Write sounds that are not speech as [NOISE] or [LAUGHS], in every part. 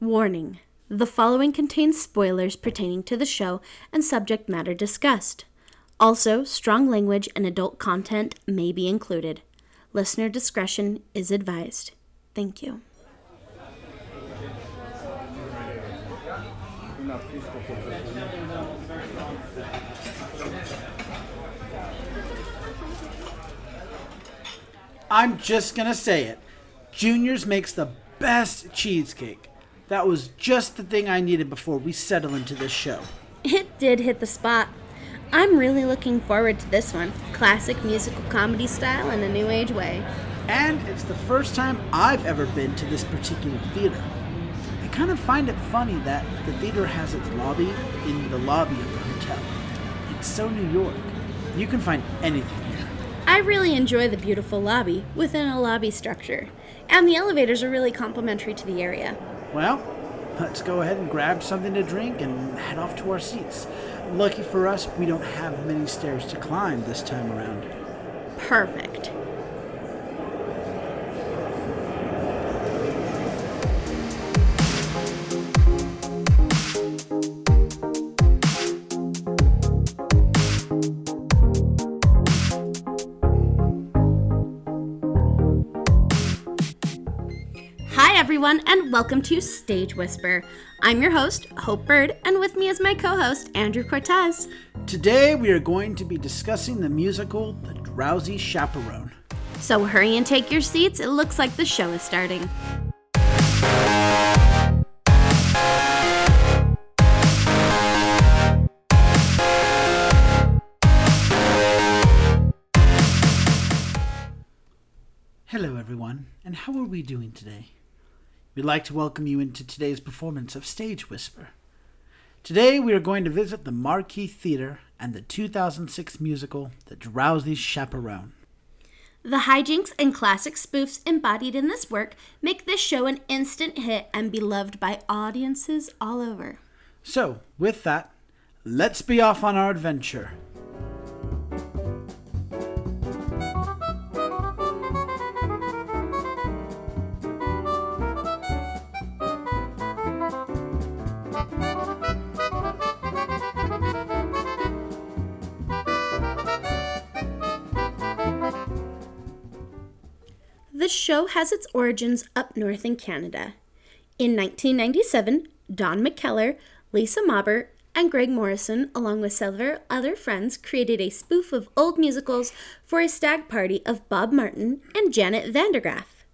Warning The following contains spoilers pertaining to the show and subject matter discussed. Also, strong language and adult content may be included. Listener discretion is advised. Thank you. I'm just gonna say it. Junior's makes the best cheesecake. That was just the thing I needed before we settle into this show. It did hit the spot. I'm really looking forward to this one. Classic musical comedy style in a new age way. And it's the first time I've ever been to this particular theater. I kind of find it funny that the theater has its lobby in the lobby of the hotel. It's so New York. You can find anything here. I really enjoy the beautiful lobby within a lobby structure, and the elevators are really complimentary to the area. Well, let's go ahead and grab something to drink and head off to our seats. Lucky for us, we don't have many stairs to climb this time around. Perfect. Everyone, and welcome to Stage Whisper. I'm your host, Hope Bird, and with me is my co host, Andrew Cortez. Today, we are going to be discussing the musical The Drowsy Chaperone. So hurry and take your seats. It looks like the show is starting. Hello, everyone, and how are we doing today? We'd like to welcome you into today's performance of Stage Whisper. Today, we are going to visit the Marquis Theater and the 2006 musical The Drowsy Chaperone. The hijinks and classic spoofs embodied in this work make this show an instant hit and beloved by audiences all over. So, with that, let's be off on our adventure. Show has its origins up north in Canada. In 1997, Don McKellar, Lisa Lambert, and Greg Morrison, along with several other friends, created a spoof of old musicals for a stag party of Bob Martin and Janet Van De Graaff.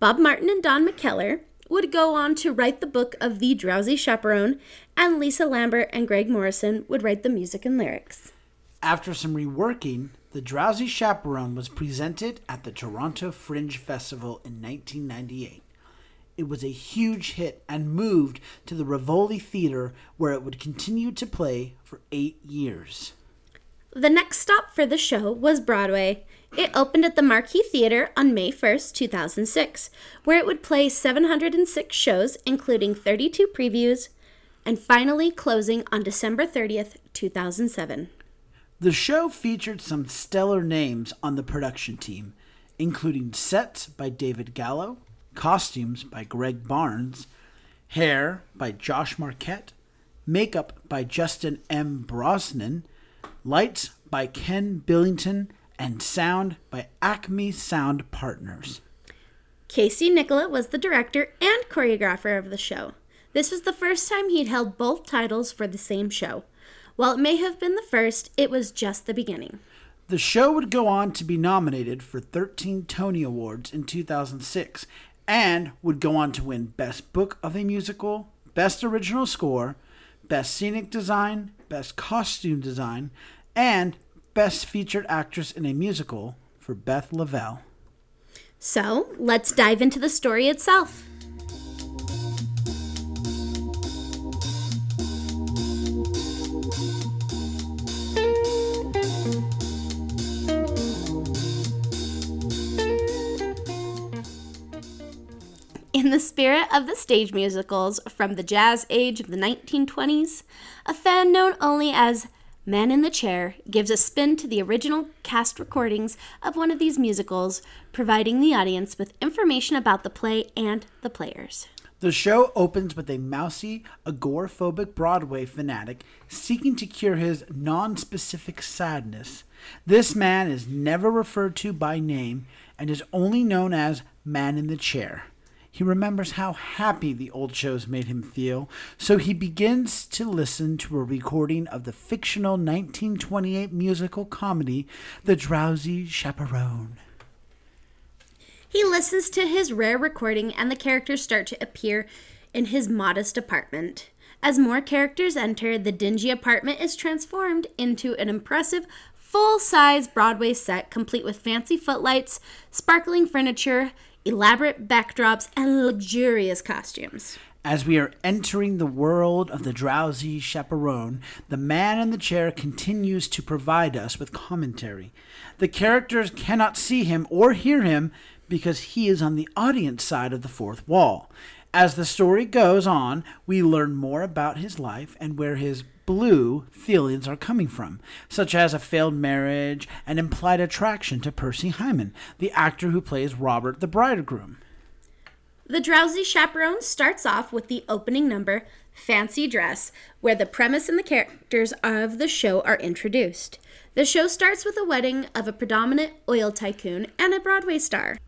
Bob Martin and Don McKellar would go on to write the book of The Drowsy Chaperone, and Lisa Lambert and Greg Morrison would write the music and lyrics. After some reworking, The Drowsy Chaperone was presented at the Toronto Fringe Festival in 1998. It was a huge hit and moved to the Rivoli Theater where it would continue to play for eight years. The next stop for the show was Broadway. It opened at the Marquis Theater on May 1st, 2006, where it would play 706 shows, including 32 previews, and finally closing on December 30th, 2007. The show featured some stellar names on the production team, including sets by David Gallo, costumes by Greg Barnes, hair by Josh Marquette, makeup by Justin M. Brosnan, lights by Ken Billington, and sound by Acme Sound Partners. Casey Nicholaw was the director and choreographer of the show. This was the first time he'd held both titles for the same show. While it may have been the first, it was just the beginning. The show would go on to be nominated for 13 Tony Awards in 2006 and would go on to win Best Book of a Musical, Best Original Score, Best Scenic Design, Best Costume Design, and Best Featured Actress in a Musical for Beth Leavel. So, let's dive into the story itself. The spirit of the stage musicals from the jazz age of the 1920s, a fan known only as Man in the Chair gives a spin to the original cast recordings of one of these musicals, providing the audience with information about the play and the players. The show opens with a mousy, agoraphobic Broadway fanatic seeking to cure his non specific sadness. This man is never referred to by name and is only known as Man in the Chair. He remembers how happy the old shows made him feel, so he begins to listen to a recording of the fictional 1928 musical comedy, The Drowsy Chaperone. He listens to his rare recording, and the characters start to appear in his modest apartment. As more characters enter, the dingy apartment is transformed into an impressive, full size Broadway set complete with fancy footlights, sparkling furniture, elaborate backdrops, and luxurious costumes. As we are entering the world of the drowsy chaperone, the man in the chair continues to provide us with commentary. The characters cannot see him or hear him because he is on the audience side of the fourth wall. As the story goes on, we learn more about his life and where his blue feelings are coming from, such as a failed marriage and implied attraction to Percy Hyman, the actor who plays Robert the bridegroom. The Drowsy Chaperone starts off with the opening number, Fancy Dress, where the premise and the characters of the show are introduced. The show starts with a wedding of a predominant oil tycoon and a Broadway star.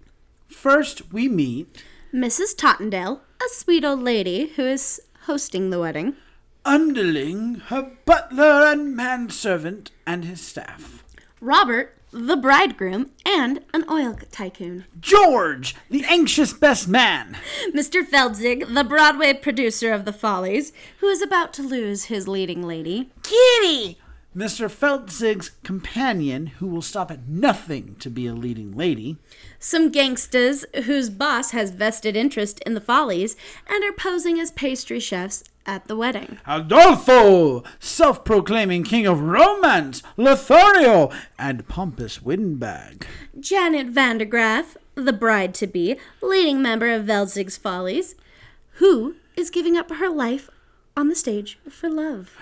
First, we meet Mrs. Tottendale, a sweet old lady who is hosting the wedding. Underling, her butler and manservant, and his staff. Robert, the bridegroom, and an oil tycoon. George, the anxious best man. Mr. Feldzieg, the Broadway producer of The Follies, who is about to lose his leading lady. Kitty! Mr. Feldzieg's companion, who will stop at nothing to be a leading lady. Some gangsters whose boss has vested interest in The Follies and are posing as pastry chefs at the wedding. Adolfo, self proclaiming king of romance, Lothario, and pompous windbag. Janet Van De Graaff, the bride to be, leading member of Feldzieg's Follies, who is giving up her life on the stage for love.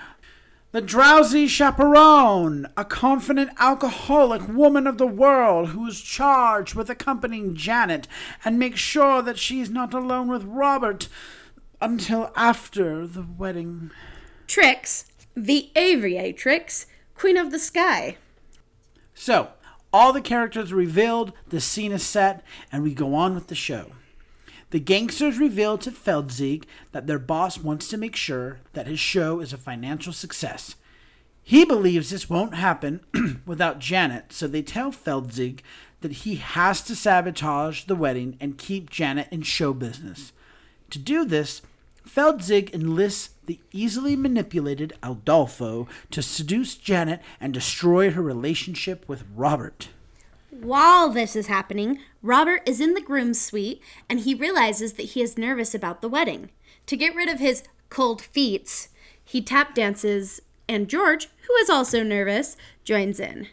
The drowsy chaperone, a confident alcoholic woman of the world who is charged with accompanying Janet and makes sure that she is not alone with Robert until after the wedding. Trix, the aviatrix, queen of the sky. So, all the characters are revealed, the scene is set, and we go on with the show. The gangsters reveal to Feldzieg that their boss wants to make sure that his show is a financial success. He believes this won't happen [CLEARS THROAT] without Janet, so they tell Feldzieg that he has to sabotage the wedding and keep Janet in show business. To do this, Feldzieg enlists the easily manipulated Adolfo to seduce Janet and destroy her relationship with Robert. While this is happening, Robert is in the groom's suite and he realizes that he is nervous about the wedding. To get rid of his cold feet, he tap dances, and George, who is also nervous, joins in.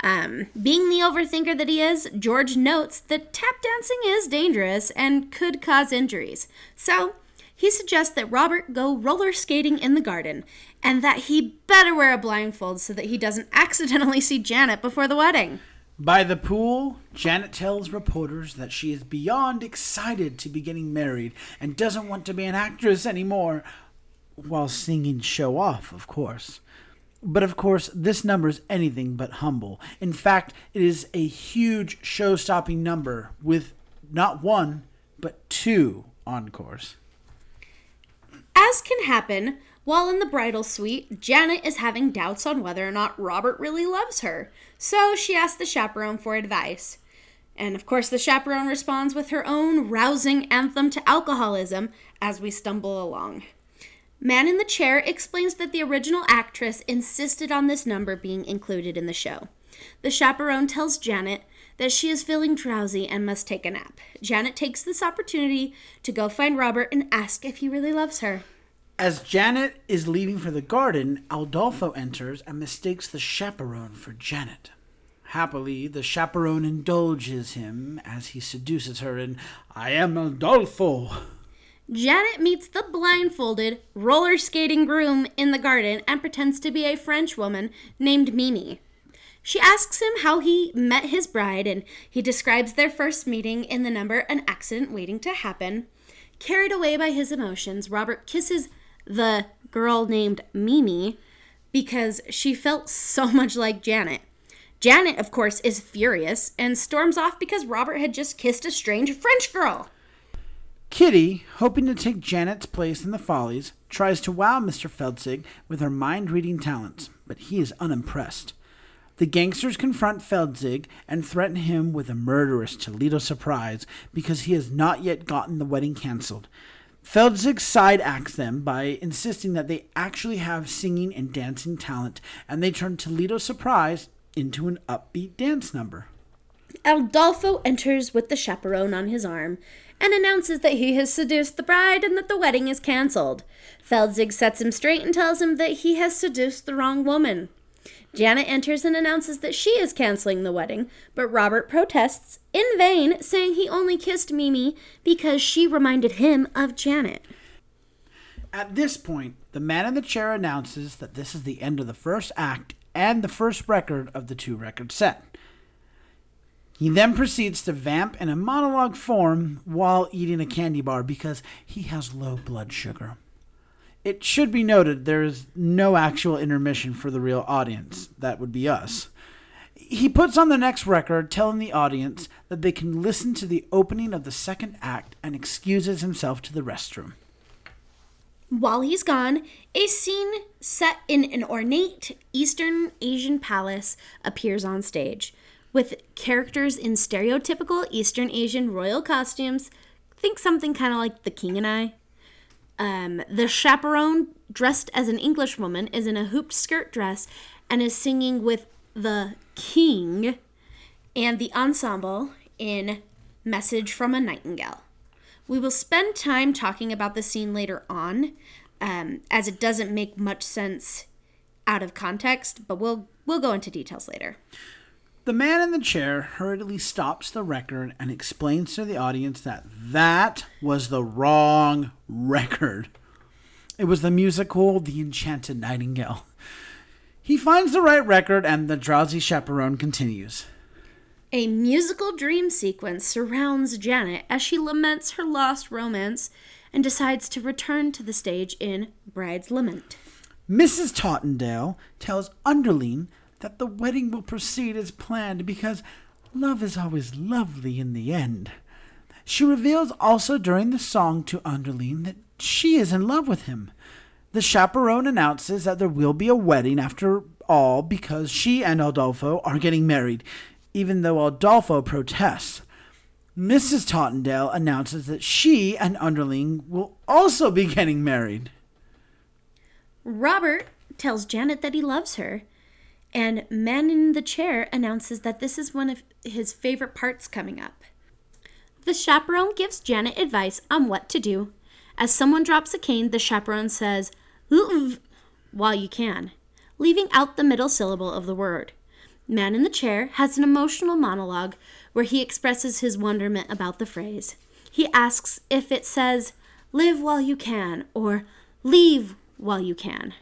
Um, being the overthinker that he is, George notes that tap dancing is dangerous and could cause injuries. So he suggests that Robert go roller skating in the garden and that he better wear a blindfold so that he doesn't [LAUGHS] accidentally see Janet before the wedding. By the pool, Janet tells reporters that she is beyond excited to be getting married and doesn't want to be an actress anymore, while singing show off, of course. But of course, this number is anything but humble. In fact, it is a huge show stopping number with not one, but two encores. As can happen, while in the bridal suite, Janet is having doubts on whether or not Robert really loves her, so she asks the chaperone for advice. And of course, the chaperone responds with her own rousing anthem to alcoholism as we stumble along. Man in the Chair explains that the original actress insisted on this number being included in the show. The chaperone tells Janet that she is feeling drowsy and must take a nap. Janet takes this opportunity to go find Robert and ask if he really loves her. As Janet is leaving for the garden, Adolfo enters and mistakes the chaperone for Janet. Happily, the chaperone indulges him as he seduces her in I am Adolfo. Janet meets the blindfolded, roller skating groom in the garden and pretends to be a French woman named Mimi. She asks him how he met his bride, and he describes their first meeting in the number An Accident Waiting to Happen. Carried away by his emotions, Robert kisses the girl named Mimi because she felt so [LAUGHS] much like Janet. Janet, of course, is furious and storms off because Robert had just kissed a strange French girl. Kitty, hoping to take Janet's place in the Follies, tries to wow Mr. Feldzieg with her mind reading talents, but he is unimpressed. The gangsters confront Feldzieg and threaten him with a murderous Toledo surprise because he has not yet gotten the wedding canceled. Feldzieg side acts them by insisting that they actually have singing and dancing talent, and they turn Toledo surprise into an upbeat dance number. Adolfo enters with the chaperone on his arm and announces that he has seduced the bride and that the wedding is cancelled. Feldzieg sets him straight and tells him that he has seduced the wrong woman. Janet enters and announces that she is canceling the wedding, but Robert protests in vain, saying he only kissed Mimi because she reminded him of Janet. At this point, the man in the chair announces that this is the end of the first act and the first record of the two record set. He then proceeds to vamp in a monologue form while eating a candy bar because he has low blood sugar. It should be noted there is no actual intermission for the real audience. That would be us. He puts on the next record telling the audience that they can listen to the opening of the second act and excuses himself to the restroom. While he's gone, a scene set in an ornate Eastern Asian palace appears on stage, with characters in stereotypical Eastern Asian royal costumes. Think something kind of like The King and I. Um, the chaperone, dressed as an Englishwoman, is in a hooped skirt dress and is singing with the king, and the ensemble in Message from a Nightingale. We will spend time talking about the scene later on, um, as it doesn't make much sense out of context, but we'll we'll go into details later. The man in the chair hurriedly stops the record and explains to the audience that that was the wrong record. It was the musical The Enchanted Nightingale. He finds the right record and the drowsy chaperone continues. A musical dream sequence surrounds Janet as she laments her lost romance and decides to return to the stage in Bride's Lament. Mrs. Tottendale tells Underling that the wedding will proceed as planned because love is always lovely in the end. She reveals also during the song to Underling that she is in love with him. The chaperone announces that there will be a wedding after all because she and Adolfo are getting married, even though Adolfo protests. Mrs. Tottendale announces that she and Underling will also be getting married. Robert tells Janet that he loves her, and Man in the Chair announces that this is one of his favorite parts coming up. The chaperone gives Janet advice on what to do. As someone drops a cane, the chaperone says, while you can, leaving out the middle syllable of the word. Man in the Chair has an emotional monologue where he expresses his wonderment about the phrase. He asks if it says, live while you can, or leave while you can.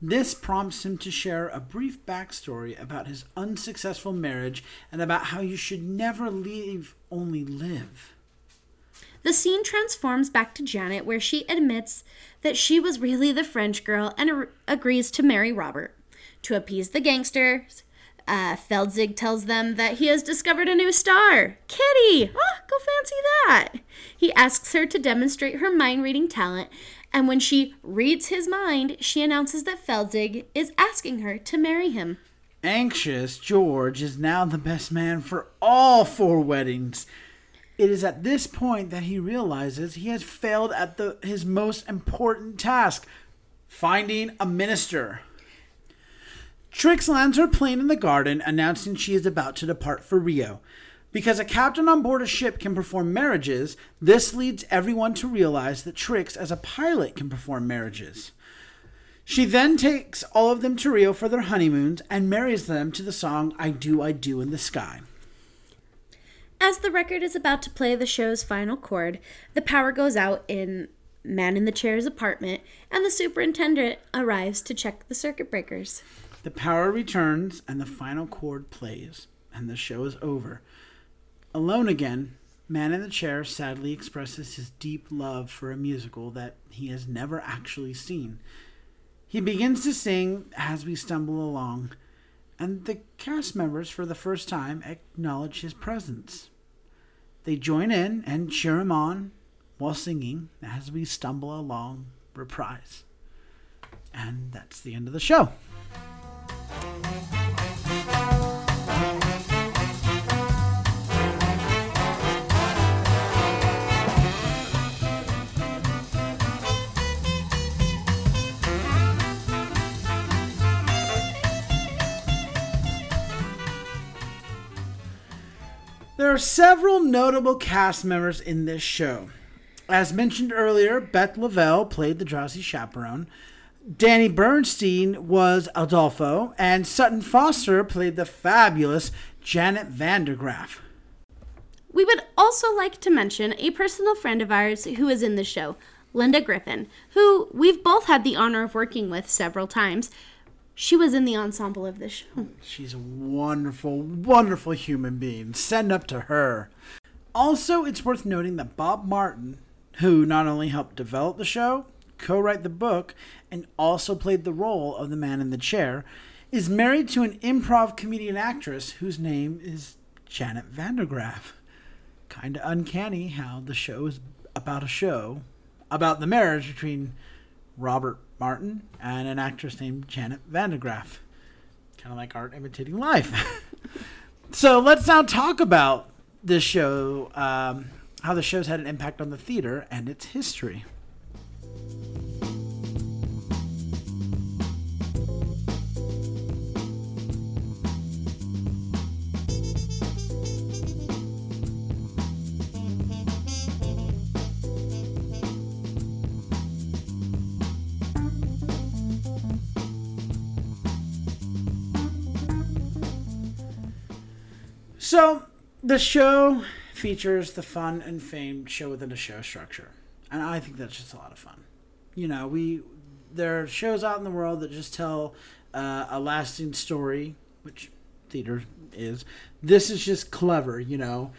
This prompts him to share a brief backstory about his unsuccessful marriage and about how you should never leave, only live. The scene transforms back to Janet, where she admits that she was really the French girl and ar- agrees to marry Robert. To appease the gangsters, uh, Feldzieg tells them that he has discovered a new star. Kitty! Oh, go fancy that! He asks her to demonstrate her mind reading talent, and when she reads his mind, she announces that Feldzieg is asking her to marry him. Anxious, George is now the best man for all four weddings. It is at this point that he realizes he has failed at the, his most important task finding a minister. Trix lands her plane in the garden, announcing she is about to depart for Rio. Because a captain on board a ship can perform marriages, this leads everyone to realize that Trix, as a pilot, can perform marriages. She then takes all of them to Rio for their honeymoons and marries them to the song I Do, I Do in the Sky. As the record is about to play the show's final chord, the power goes out in Man in the Chair's apartment, and the superintendent arrives to check the circuit breakers. The power returns and the final chord plays, and the show is over. Alone again, Man in the Chair sadly expresses his deep love for a musical that he has never actually seen. He begins to sing as we stumble along, and the cast members, for the first time, acknowledge his presence. They join in and cheer him on while singing as we stumble along, reprise. And that's the end of the show. There are several notable cast members in this show. As mentioned earlier, Beth Leavel played the drowsy chaperone. Danny Burstein was Adolfo, and Sutton Foster played the fabulous Janet Van De Graaff. We would also like to mention a personal friend of ours who is in the show, Linda Griffin, who we've both had the honor of working with several times. She was in the ensemble of this show. She's a wonderful, wonderful human being. Send up to her. Also, it's worth noting that Bob Martin, who not only helped develop the show, co write the book, and also played the role of the man in the chair, is married to an improv comedian actress whose name is Janet Van De Graaff. Kinda uncanny how the show is about a show about the marriage between Robert Martin and an actress named Janet Van De Graaff. Kind of like art imitating life. [LAUGHS] so let's now talk about this show, um, how the show's had an impact on the theater and its history. So the show features the fun and famed show within a show structure, and I think that's just a lot of fun. You know, we there are shows out in the world that just tell uh, a lasting story, which theater is. This is just clever. You know,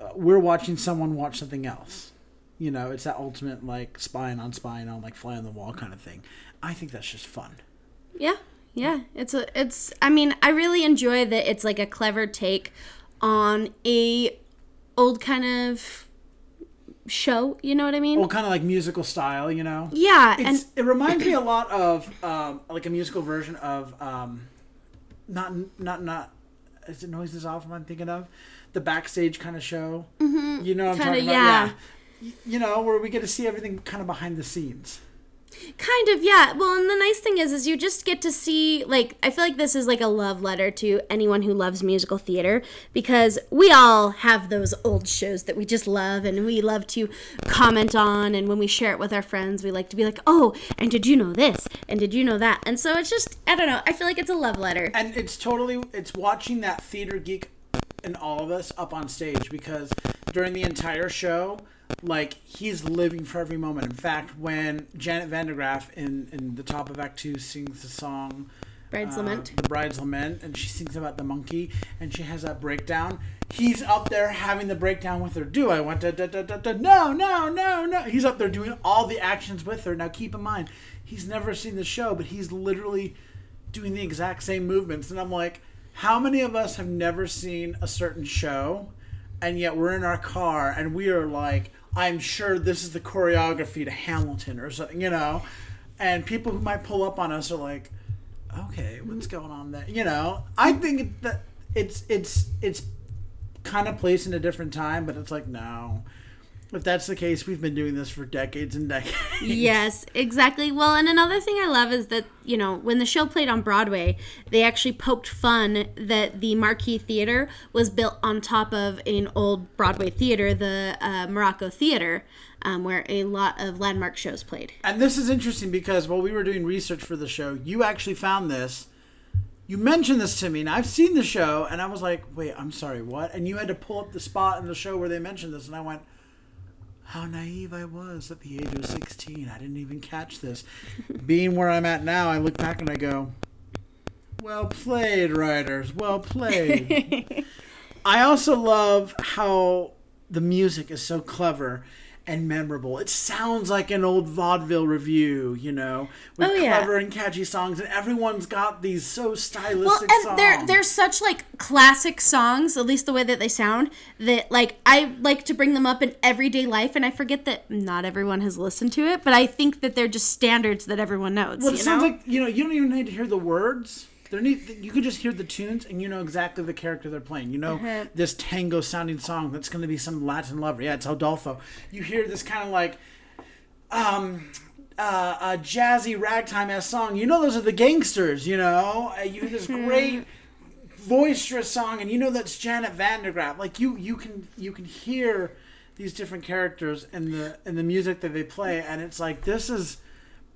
Uh, we're watching someone watch something else. You know, it's that ultimate like spying on spying on like fly on the wall kind of thing. I think that's just fun. Yeah, yeah. It's a it's I mean, I really enjoy that it's like a clever take on a old kind of show, you know what I mean? Well, kind of like musical style, you know. yeah, and it reminds me a lot of um, like a musical version of um, not not not is it noises off I'm thinking of the backstage kind of show. Mm-hmm. You know what I'm Kinda, talking about? yeah. Y- You know where we get to see everything kind of behind the scenes. Kind of, yeah. Well, and the nice thing is, is you just get to see, like, I feel like this is like a love letter to anyone who loves musical theater because we all have those old shows that we just love and we love to comment on. And when we share it with our friends, we like to be like, oh, and did you know this? And did you know that? And so it's just, I don't know, I feel like it's a love letter. And it's totally it's watching that theater geek in all of us up on stage because during the entire show, like he's living for every moment. In fact, when Janet Van De Graaff in in the top of Act Two sings the song Bride's uh, Lament. the Bride's Lament, and she sings about the monkey, and she has that breakdown. He's up there having the breakdown with her. Do I want to? Da, da, da, da, no, no, no, no. He's up there doing all the actions with her. Now, keep in mind, he's never seen the show, but he's literally doing the exact same movements. And I'm like, how many of us have never seen a certain show, and yet we're in our car and we are like, I'm sure this is the choreography to Hamilton or something, you know? And people who might pull up on us are like, okay, what's going on there? You know, I think that it's it's it's kind of placed in a different time, but it's like no. If that's the case, we've been doing this for decades and decades. Yes, exactly. Well, and another thing I love is that, you know, when the show played on Broadway, they actually poked fun that the Marquis Theater was built on top of an old Broadway theater, the uh, Morosco Theater, um, where a lot of landmark shows played. And this is interesting because while we were doing research for the show, you actually found this. You mentioned this to me, and I've seen the show, and I was like, wait, I'm sorry, what? And you had to pull up the spot in the show where they mentioned this, and I went, how naive I was at the age of 16. I didn't even catch this. Being where I'm at now, I look back and I go, well played, writers, well played. [LAUGHS] I also love how the music is so clever and memorable. It sounds like an old vaudeville review, you know, with Oh, yeah. clever and catchy songs, and everyone's got these so stylistic. Well, and songs. they're they're such like classic songs, at least the way that they sound, that like I like to bring them up in everyday life, and I forget that not everyone has listened to it, but I think that they're just standards that everyone knows. Well, it sounds know? like you know you don't even need to hear the words. There need you can just hear the tunes and you know exactly the character they're playing. You know Uh-huh. this tango sounding song that's going to be some Latin lover. Yeah, it's Adolfo. You hear this kind of like um uh, a jazzy ragtime ass song. You know those are the gangsters. You know Uh, you hear this Hmm. great boisterous song and you know that's Janet Van De Graaff. Like you you can you can hear these different characters in the in the music that they play and it's like this is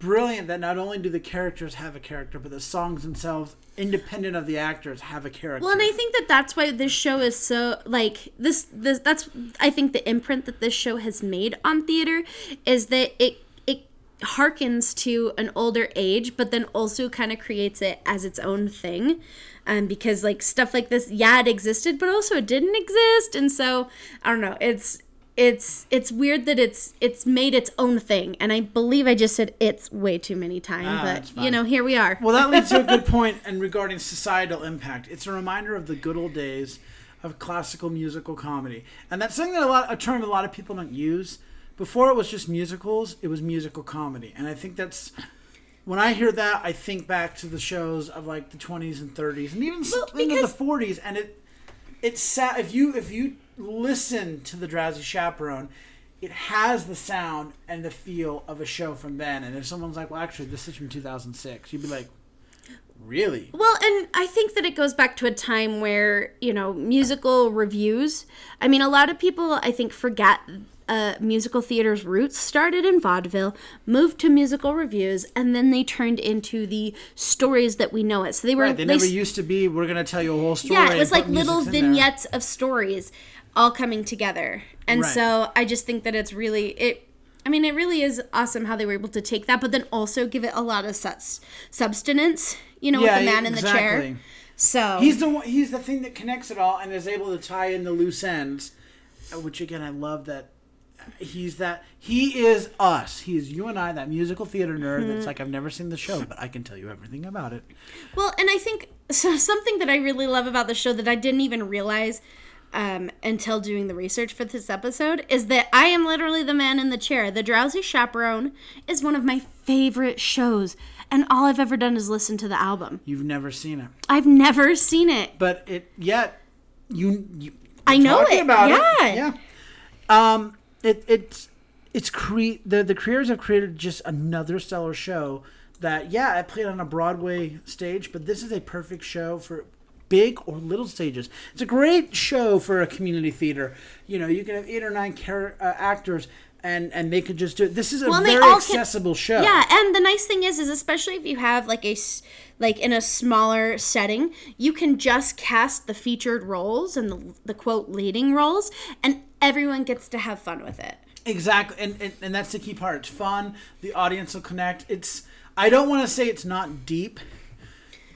brilliant that not only do the characters have a character but the songs themselves independent of the actors have a character. Well, and I think that that's why this show is so like this. This that's I think the imprint that this show has made on theater is that it it harkens to an older age, but then also kind of creates it as its own thing. Um, because like stuff like this, yeah, it existed, but also it didn't exist, and so I don't know. It's it's it's weird that it's it's made its own thing, and I believe I just said it's way too many times, Ah, but you know, here we are. Well, that leads to a good [LAUGHS] point and regarding societal impact. It's a reminder of the good old days of classical musical comedy, and that's something that a lot a term a lot of people don't use. Before it was just musicals, it was musical comedy, and I think that's when I hear that, I think back to the shows of like the 20s and 30s, and even Well, into the 40s, and it it's sa- if you if you listen to the Drowsy Chaperone. It has the sound and the feel of a show from then. And if someone's like, "Well, actually, this is from 2006," you'd be like, Really? Well, and I think that it goes back to a time where, you know, musical reviews. I mean, a lot of people, I think, forget uh, musical theater's roots started in vaudeville, moved to musical reviews, and then they turned into the stories that we know it. So they were, Right. They they never s- used to be. We're gonna tell you a whole story. yeah, it was like little in there." vignettes of stories all coming together. And Right. so I just think that it's really it I mean it really is awesome how they were able to take that but then also give it a lot of sus- substance, you know, Yeah, with the man in the chair. So He's the one, he's the thing that connects it all and is able to tie in the loose ends, uh, which again I love that he's that he is us. He is you and I, that musical theater nerd. Mm-hmm. That's like I've never seen the show, but I can tell you everything about it. Well, and I think so, something that I really love about the show that I didn't even realize um, until doing the research for this episode is that I am literally the man in the chair. The Drowsy Chaperone is one of my favorite shows, and all I've ever done is listen to the album. You've never seen it, I've never seen it. but it yet you. you I know talking it, About yeah. It. Yeah. Um. It it's it's cre- the the creators have created just another stellar show that yeah I played on a Broadway stage, but this is a perfect show for big or little stages. It's a great show for a community theater. You know, you can have eight or nine char- uh, actors. And, and they could just do it. This is a Well, very all can- accessible show. Yeah, and the nice thing is, is especially if you have like a like in a smaller setting, you can just cast the featured roles and the, the quote leading roles, and everyone gets to have fun with it. Exactly, and, and and that's the key part. It's fun. The audience will connect. It's. I don't want to say it's not deep,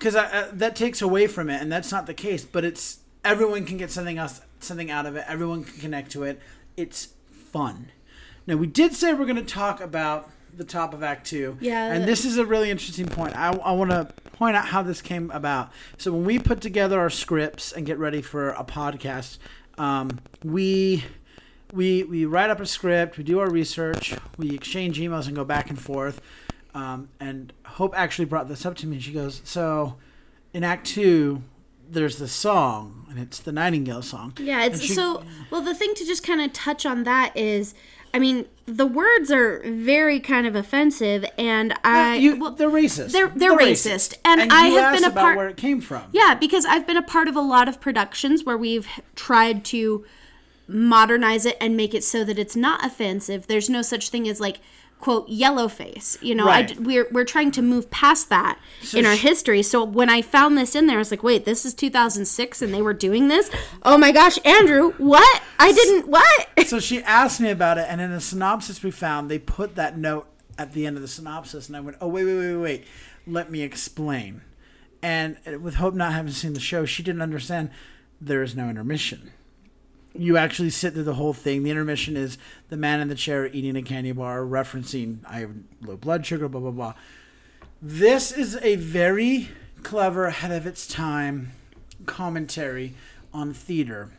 because uh, that takes away from it, and that's not the case. But it's everyone can get something else, something out of it. Everyone can connect to it. It's fun. Now we did say we're going to talk about the top of Act Two. Yeah. And this is a really interesting point. I, I want to point out how this came about. So when we put together our scripts and get ready for a podcast, um, we we we write up a script, we do our research, we exchange emails and go back and forth. Um, and Hope actually brought this up to me. She goes, "So, in Act Two, there's the song, and it's the Nightingale song." Yeah, it's she- so well. The thing to just kind of touch on that is, I mean, the words are very kind of offensive, and I You, well, they're racist. they're- they're racist. And and I have been a about part- where it came from. Yeah, because I've been a part of a lot of productions where we've tried to modernize it and make it so that it's not offensive. There's no such thing as like quote yellow face. You know, I Right. d we're we're trying to move past that So in our history. So when I found this in there, I was like, wait, this is 2006 and they were doing this? Oh my gosh, Andrew, what? I didn't what? [LAUGHS] So she asked me about it, and in the synopsis we found, they put that note at the end of the synopsis, and I went, "Oh wait, wait, wait, wait, wait. let me explain." And uh, with Hope not having seen the show, she didn't understand there is no intermission. You actually sit through the whole thing. The intermission is the man in the chair eating a candy bar, referencing I have low blood sugar, blah blah blah. This is a very clever, ahead of its time commentary on theater,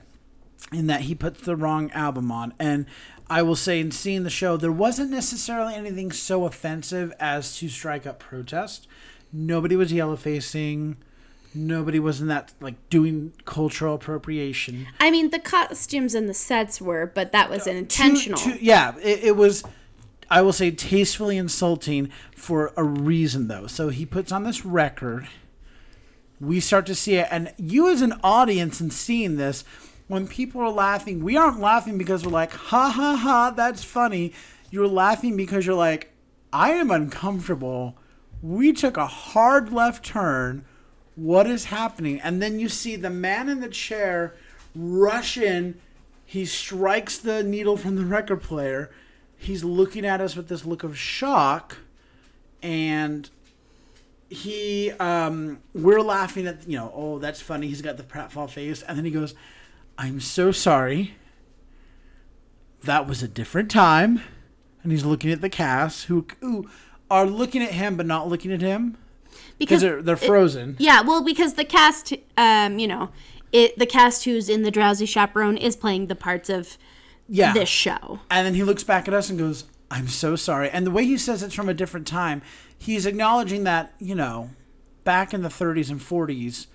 in that he puts the wrong album on. And I will say, in seeing the show, there wasn't necessarily anything so offensive as to strike up protest. Nobody was yellow facing. Nobody was in that like doing cultural appropriation. I mean, the costumes and the sets were, but that was uh, intentional. Too- too- yeah, it, it was. I will say tastefully insulting for a reason though. So he puts on this record. We start to see it, and you as an audience and seeing this, when people are laughing, we aren't laughing because we're like, ha ha ha, that's funny. You're laughing because you're like, I am uncomfortable. We took a hard left turn. What is happening? And then you see the man in the chair rush in. He strikes the needle from the record player. He's looking at us with this look of shock. And he, um, we're laughing at, you know, oh, that's funny. He's got the pratfall face. And then he goes, I'm so sorry. That was a different time. And he's looking at the cast who, who are looking at him but not looking at him because they're, they're frozen. Yeah, well, because the cast, um, you know, it the cast who's in the Drowsy Chaperone is playing the parts of yeah. this show. And then he looks back at us and goes, I'm so sorry. And the way he says it's from a different time, he's acknowledging that, you know, back in the 30s and 40s,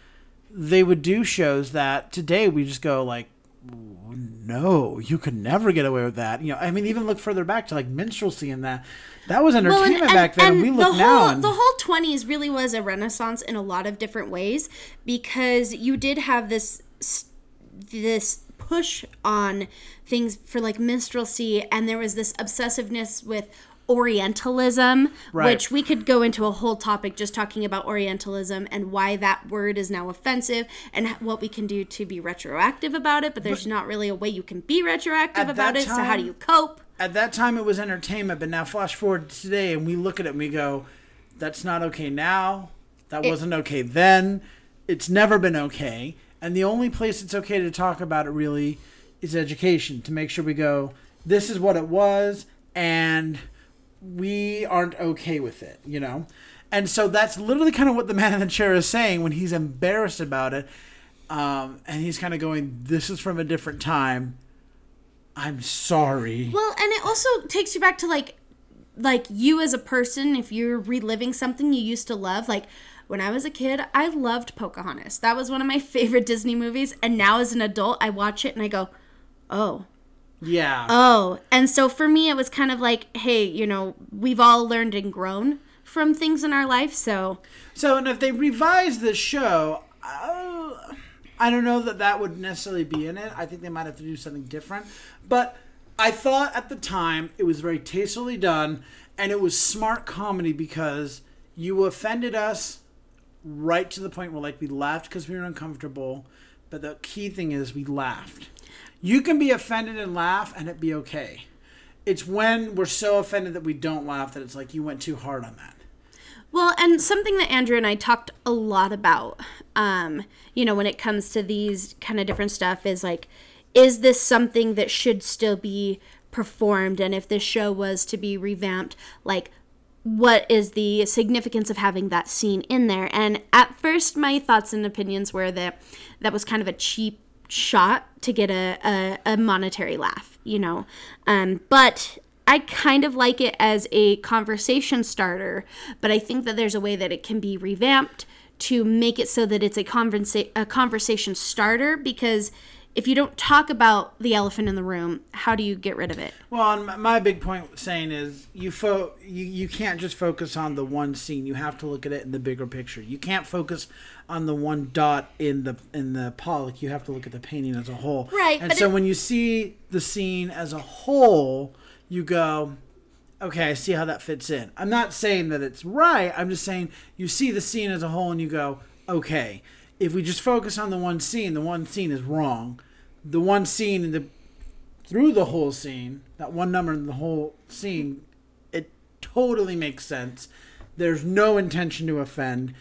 they would do shows that today we just go like, no, you could never get away with that. You know, I mean, even look further back to like minstrelsy and that. That was entertainment back then, and, we look the now. And, the whole twenties really was a renaissance in a lot of different ways because you did have this this push on things for like minstrelsy, and there was this obsessiveness with Orientalism, Right. which we could go into a whole topic just talking about Orientalism and why that word is now offensive and what we can do to be retroactive about it. But there's not really a way you can be retroactive about it. so how do you cope? at that time it was entertainment, but now flash forward to today and we look at it and we go, that's not okay now. That It- wasn't okay then. It's never been okay. And the only place it's okay to talk about it really is education to make sure we go, this is what it was and we aren't okay with it, you know? And so that's literally kind of what the [LAUGHS] man in the chair is saying when he's embarrassed about it. Um, and he's kind of going, this is from a different time. I'm sorry. Well, and it also takes you back to like like you as a person if you're reliving something you used to love like when I was a kid, I loved Pocahontas. That was one of my [LAUGHS] favorite Disney movies and now as an adult, I watch it and I go, "Oh, Yeah. oh." And so for me it was kind of like, "Hey, you know, we've all learned and grown from things in our life, so So, and if they revise the show, uh, I don't know that that would necessarily be in it. I think they might have to do something different. But I thought at the time it was very tastefully done, and it was smart comedy because you offended us right to the point where like we laughed because we were uncomfortable. But the key thing is we laughed. You can be offended and laugh, and it be okay. It's when we're so offended that we don't laugh that it's like you went too hard on that. Well, and something that Andrew and I talked a lot about, um, you know, when it comes to these kind of different stuff is like, is this something that should still be performed? And if this show was to be revamped, like, what is the significance of having that scene in there? And at first, my thoughts and opinions were that that was kind of a cheap shot to get a, a, a monetary laugh, you know. Um, but I kind of like it as a conversation starter, but I think that there's a way that it can be revamped to make it so that it's a, conversa- a conversation starter because if you don't talk about the elephant in the room, how do you get rid of it? Well, my big point saying is you fo- you you can't just focus on the one scene. You have to look at it in the bigger picture. You can't focus on the one dot in the in the Pollock. You have to look at the painting as a whole. Right, And so it- when you see the scene as a whole, you go, okay, I see how that fits in. I'm not saying that it's right. I'm just saying you see the scene as a whole and you go, okay, if we just focus on the one scene, the one scene is wrong. The one scene in the through the whole scene, that one number in the whole scene, it totally makes sense. There's no intention to offend.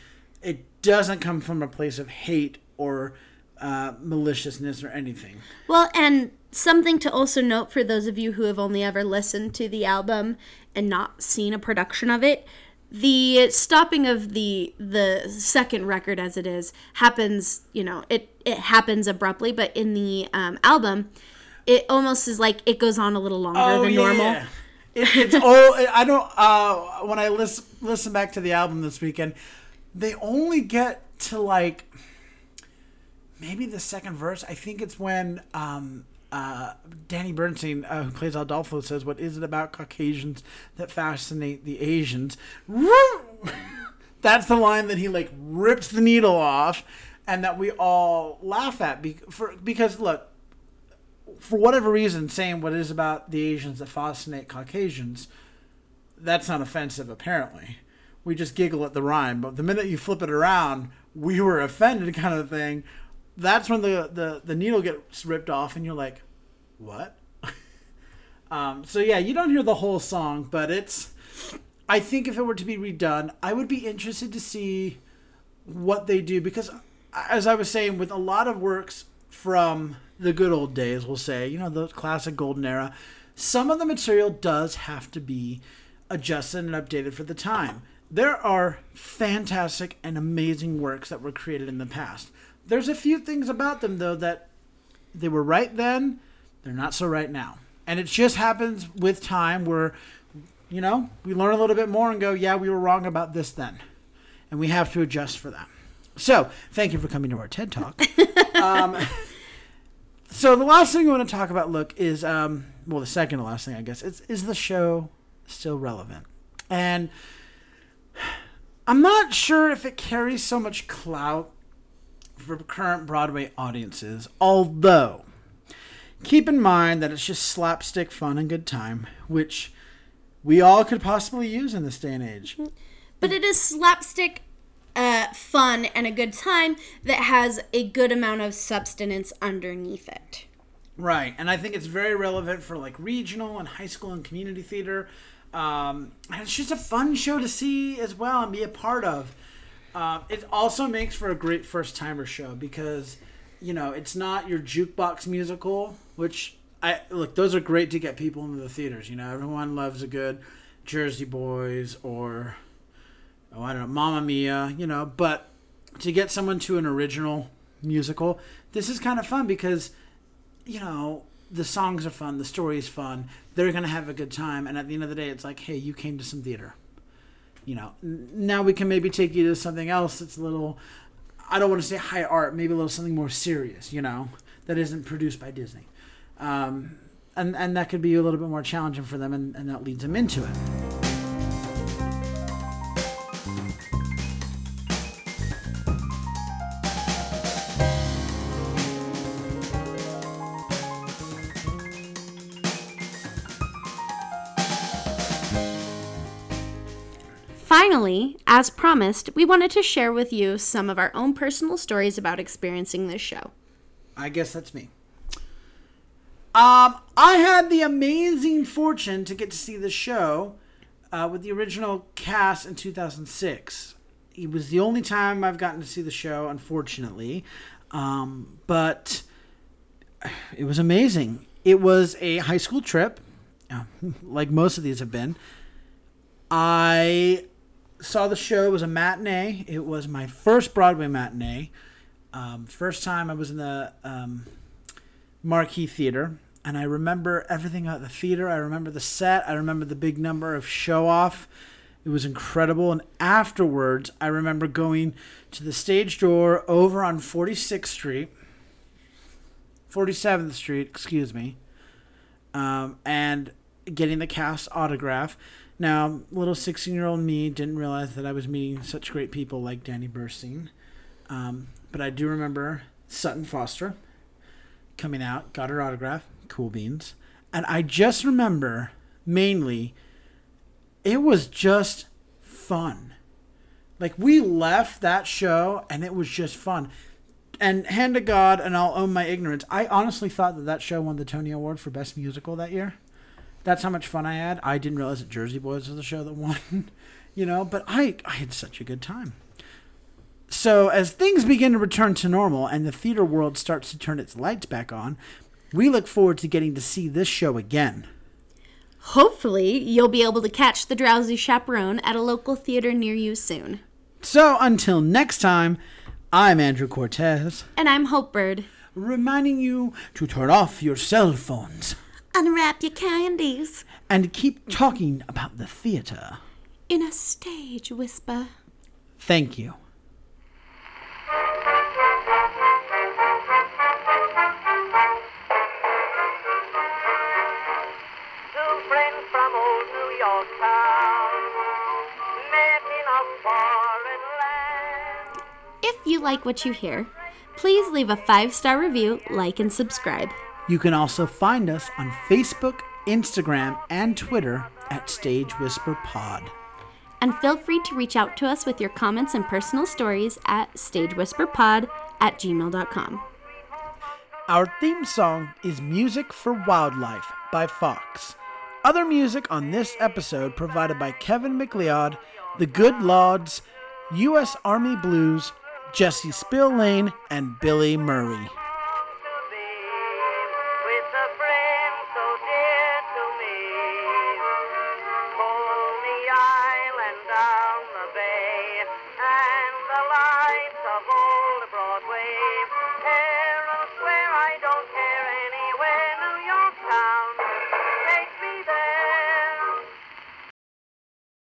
It doesn't come from a place of hate or uh, maliciousness or anything. Well, and something to also note for those of you who have only ever listened to the album and not seen a production of it, the stopping of the the second record as it is happens, you know, it it happens abruptly, but in the um, album, it almost is like it goes on a little longer than normal. It, it's [LAUGHS] oh, I don't. Uh, when I listen listen back to the album this weekend, they only get to like maybe the second verse. I think it's when um, uh, Danny Burstein, uh, who plays Adolfo, says, "What is it about Caucasians that fascinate the Asians?" [LAUGHS] That's the line that he like rips the needle off, and that we all laugh at. Be- for, because look, for whatever reason, saying what is about the Asians that fascinate Caucasians, that's not offensive. Apparently, we just giggle at the rhyme. But the minute you flip it around, we were offended, kind of thing that's when the, the, the needle gets ripped off and you're like, what? [LAUGHS] um, so yeah, you don't hear the whole song, but it's. I think if it were to be redone, I would be interested to see what they do because, as I was saying, with a lot of works from the good old days, we'll say, you know, the classic golden era, some of the material does have to be adjusted and updated for the time. There are fantastic and amazing works that were created in the past. There's a few things about them though that they were right then, they're not so right now. And it just happens with time where you know, we learn a little bit more and go, yeah, we were wrong about this then. And we have to adjust for that. So, thank you for coming to our TED Talk. [LAUGHS] um, so, the last thing we want to talk about, look, is, um, well, the second to last thing, I guess, is, is the show still relevant? And I'm not sure if it carries so much clout for current Broadway audiences, although keep in mind that it's just slapstick fun and good time, which we all could possibly use in this day and age. But it is slapstick uh, fun and a good time that has a good amount of substance underneath it. Right, and I think it's very relevant for like regional and high school and community theater. Um, and it's just a fun show to see as well and be a part of. Um, it also makes for a great first timer show because, you know, it's not your jukebox musical, which I look. Those are great to get people into the theaters. You know, everyone loves a good Jersey Boys or oh I don't know, Mamma Mia. You know, but to get someone to an original musical, this is kind of fun because, you know, the songs are fun, the story is fun. They're gonna have a good time, and at the end of the day, it's like, hey, you came to some theater you know, now we can maybe take you to something else that's a little, I don't want to say high art, maybe a little something more serious, you know, that isn't produced by Disney. Um, and, and that could be a little bit more challenging for them, and, and that leads them into it. Finally, as promised, we wanted to share with you some of our own personal stories about experiencing this show. I guess that's me. Um, I had the amazing fortune to get to see the show uh, with the original cast in 2006. It was the only time I've gotten to see the show, unfortunately. Um, but it was amazing. It was a high school trip, [LAUGHS] like most of these have been. I saw the show. It was a matinee. It was my first Broadway matinee. Um, first time I was in the um, Marquis Theater, and I remember everything about the theater. I remember the set. I remember the big number of show off. It was incredible. And afterwards, I remember going to the stage door over on 46th Street, 47th Street, excuse me, um, and getting the cast autograph. Now, little 16 year old me didn't realize that I was meeting such great people like Danny Burstein. Um, but I do remember Sutton Foster coming out, got her autograph, cool beans. And I just remember mainly, it was just fun. Like, we left that show and it was just fun. And hand to God, and I'll own my ignorance, I honestly thought that that show won the Tony Award for Best Musical that year. That's how much fun I had. I didn't realize that Jersey Boys was the show that won, [LAUGHS] you know, but I, I had such a good time. So, as things begin to return to normal and the theater world starts to turn its lights back on, we look forward to getting to see this show again. Hopefully, you'll be able to catch The Drowsy Chaperone at a local theater near you soon. So, until next time, I'm Andrew Cortez, And I'm Hope Bird. reminding you to turn off your cell phones Unwrap your candies and keep talking about the theater. in a stage whisper. Thank you. Two friends from old New York town met in a foreign land. If you like what you hear, please leave a five star review, like, and subscribe. You can also find us on Facebook, Instagram, and Twitter at Stage Whisper Pod. And feel free to reach out to us with your comments and personal stories at stagewhisperpod at gmail.com. Our theme song is Music for Wildlife by Fox. Other music on this episode provided by Kevin MacLeod, The Good Lauds, U.S. Army Blues, Jesse Spillane, and Billy Murray.